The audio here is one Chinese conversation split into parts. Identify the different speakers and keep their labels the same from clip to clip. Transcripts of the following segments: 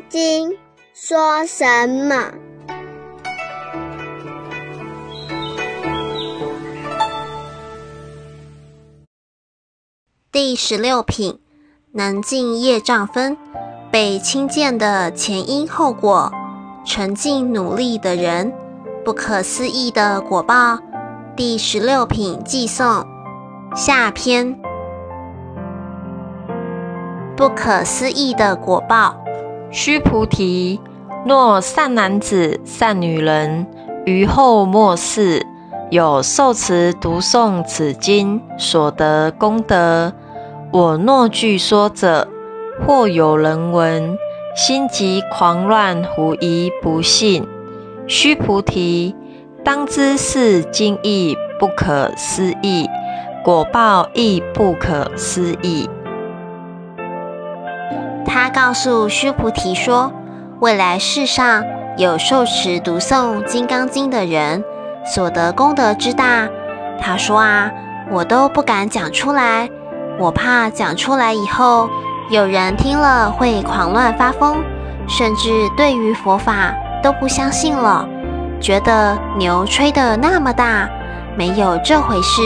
Speaker 1: 刚经》说什么？
Speaker 2: 第十六品，能尽业障分，被轻贱的前因后果，沉静努力的人，不可思议的果报。第十六品寄送下篇，不可思议的果报。
Speaker 3: 须菩提，若善男子、善女人于后末世有受持读诵此经所得功德，我若具说者，或有人闻，心急狂乱，狐疑不信。须菩提，当知是经义不可思议，果报亦不可思议。
Speaker 2: 告诉须菩提说：“未来世上有受持读诵《金刚经》的人，所得功德之大。”他说：“啊，我都不敢讲出来，我怕讲出来以后，有人听了会狂乱发疯，甚至对于佛法都不相信了，觉得牛吹得那么大，没有这回事。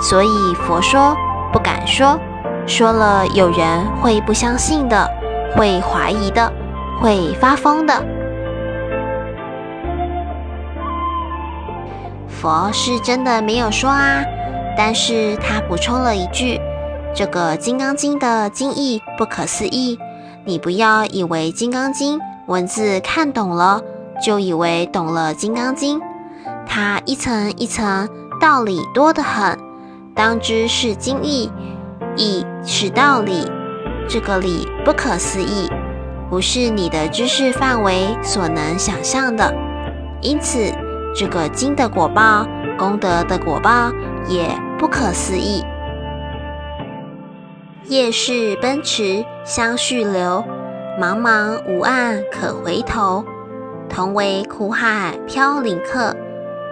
Speaker 2: 所以佛说不敢说。”说了，有人会不相信的，会怀疑的，会发疯的。佛是真的没有说啊，但是他补充了一句：“这个《金刚经》的经义不可思议，你不要以为《金刚经》文字看懂了，就以为懂了《金刚经》，它一层一层道理多得很，当知是经义。”义是道理，这个理不可思议，不是你的知识范围所能想象的。因此，这个经的果报、功德的果报也不可思议。夜市奔驰相续流，茫茫无岸可回头。同为苦海飘零客，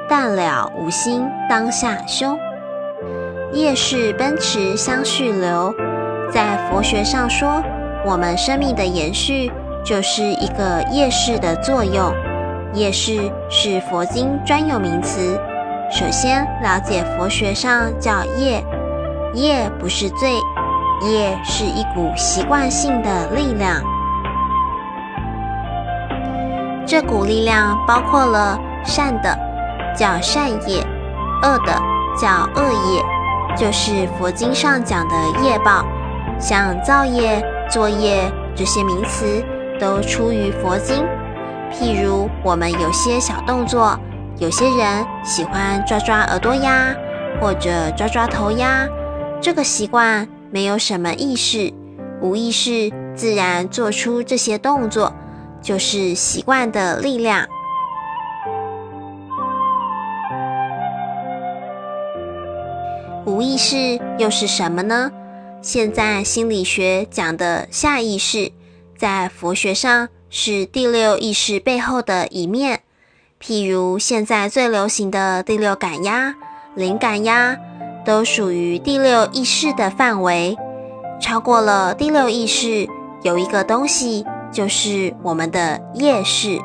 Speaker 2: 但了无心当下修。夜市奔驰相续流，在佛学上说，我们生命的延续就是一个夜市的作用。夜市是佛经专有名词。首先了解佛学上叫业，业不是罪，业是一股习惯性的力量。这股力量包括了善的叫善业，恶的叫恶业。就是佛经上讲的业报，像造业、作业这些名词都出于佛经。譬如我们有些小动作，有些人喜欢抓抓耳朵呀，或者抓抓头呀，这个习惯没有什么意识，无意识自然做出这些动作，就是习惯的力量。无意识又是什么呢？现在心理学讲的下意识，在佛学上是第六意识背后的一面。譬如现在最流行的第六感呀、灵感呀，都属于第六意识的范围。超过了第六意识，有一个东西，就是我们的业识。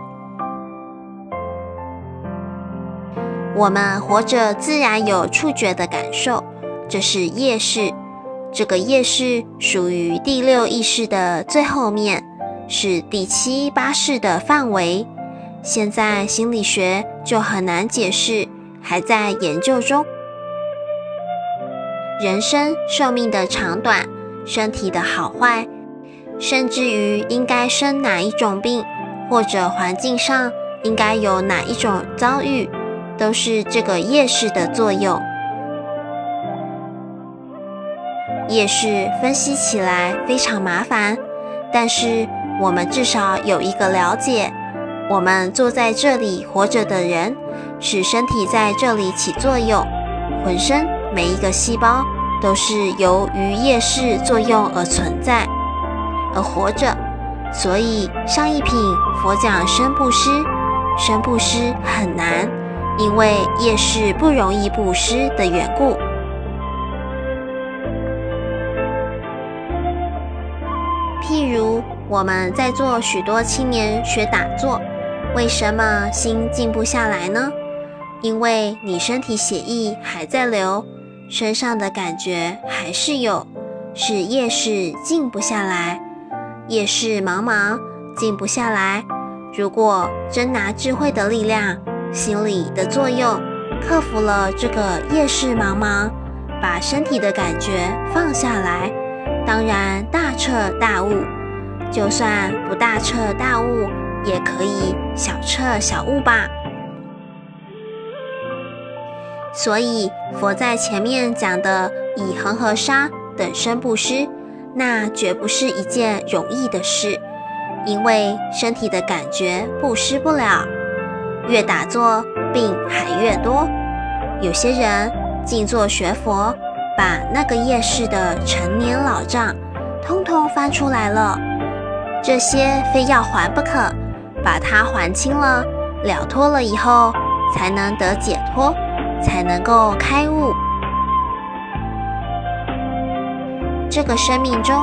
Speaker 2: 我们活着自然有触觉的感受。这是夜视，这个夜市属于第六意识的最后面，是第七八识的范围。现在心理学就很难解释，还在研究中。人生寿命的长短，身体的好坏，甚至于应该生哪一种病，或者环境上应该有哪一种遭遇，都是这个夜市的作用。夜市分析起来非常麻烦，但是我们至少有一个了解：我们坐在这里活着的人，使身体在这里起作用，浑身每一个细胞都是由于夜市作用而存在而活着。所以上一品佛讲生布施，生布施很难，因为夜市不容易布施的缘故。我们在座许多青年学打坐，为什么心静不下来呢？因为你身体血液还在流，身上的感觉还是有，是夜市静不下来，夜市茫茫静不下来。如果真拿智慧的力量、心理的作用，克服了这个夜市茫茫，把身体的感觉放下来，当然大彻大悟。就算不大彻大悟，也可以小彻小悟吧。所以佛在前面讲的以恒河沙等身布施，那绝不是一件容易的事，因为身体的感觉布施不了，越打坐病还越多。有些人静坐学佛，把那个夜市的陈年老账，通通翻出来了。这些非要还不可，把它还清了，了脱了以后，才能得解脱，才能够开悟。这个生命中，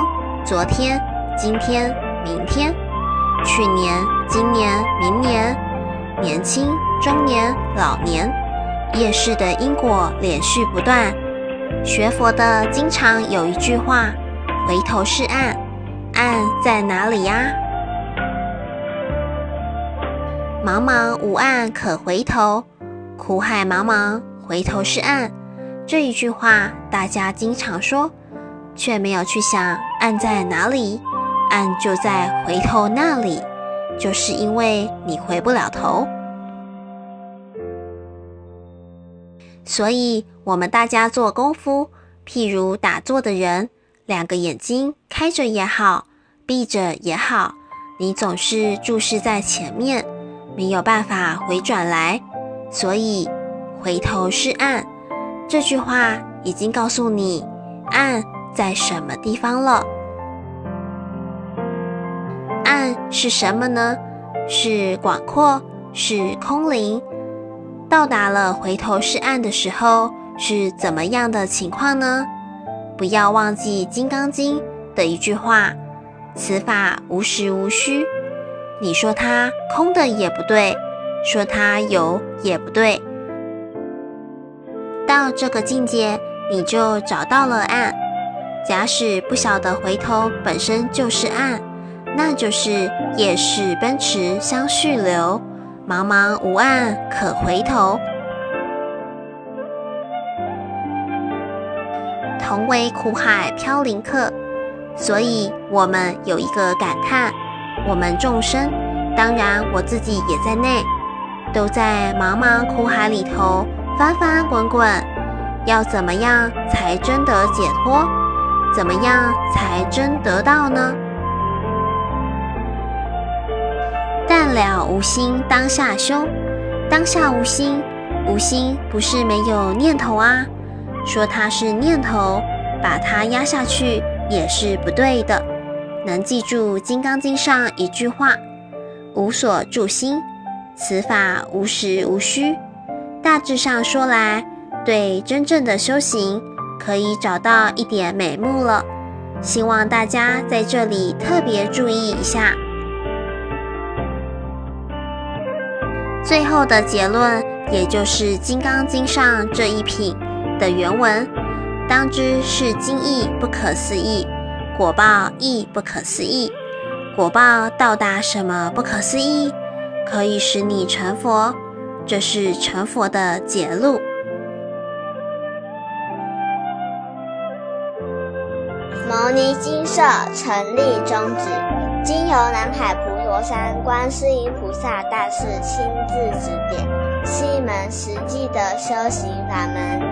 Speaker 2: 昨天、今天、明天、去年、今年、明年，年轻、中年、老年，夜市的因果连续不断。学佛的经常有一句话：回头是岸。岸在哪里呀？茫茫无岸可回头，苦海茫茫，回头是岸。这一句话大家经常说，却没有去想岸在哪里。岸就在回头那里，就是因为你回不了头。所以，我们大家做功夫，譬如打坐的人。两个眼睛开着也好，闭着也好，你总是注视在前面，没有办法回转来，所以回头是岸。这句话已经告诉你岸在什么地方了。岸是什么呢？是广阔，是空灵。到达了回头是岸的时候，是怎么样的情况呢？不要忘记《金刚经》的一句话：“此法无实无虚。”你说它空的也不对，说它有也不对。到这个境界，你就找到了岸。假使不晓得回头本身就是岸，那就是夜市奔驰相续流，茫茫无岸可回头。同为苦海飘零客，所以我们有一个感叹：我们众生，当然我自己也在内，都在茫茫苦海里头翻翻滚滚。要怎么样才真得解脱？怎么样才真得到呢？但了无心当下修，当下无心，无心不是没有念头啊。说它是念头，把它压下去也是不对的。能记住《金刚经》上一句话：“无所住心，此法无实无虚。”大致上说来，对真正的修行可以找到一点眉目了。希望大家在这里特别注意一下。最后的结论，也就是《金刚经》上这一品。的原文，当知是经义不可思议，果报亦不可思议。果报到达什么不可思议，可以使你成佛，这是成佛的捷路。
Speaker 1: 牟尼金舍成立宗旨，经由南海普陀山观世音菩萨大士亲自指点，是一门实际的修行法门。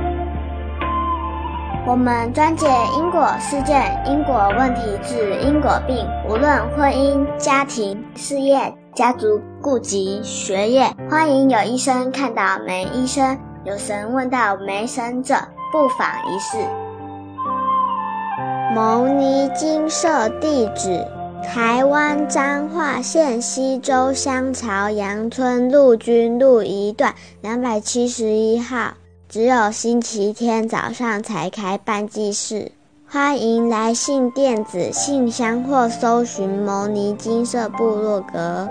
Speaker 1: 我们专解因果事件、因果问题，治因果病，无论婚姻、家庭、事业、家族顾及学业，欢迎有医生看到没医生，有神问到没神者，不妨一试。牟尼金舍地址：台湾彰化县西周乡朝阳村陆军路一段两百七十一号。只有星期天早上才开办祭事，欢迎来信电子信箱或搜寻牟尼金色部落格。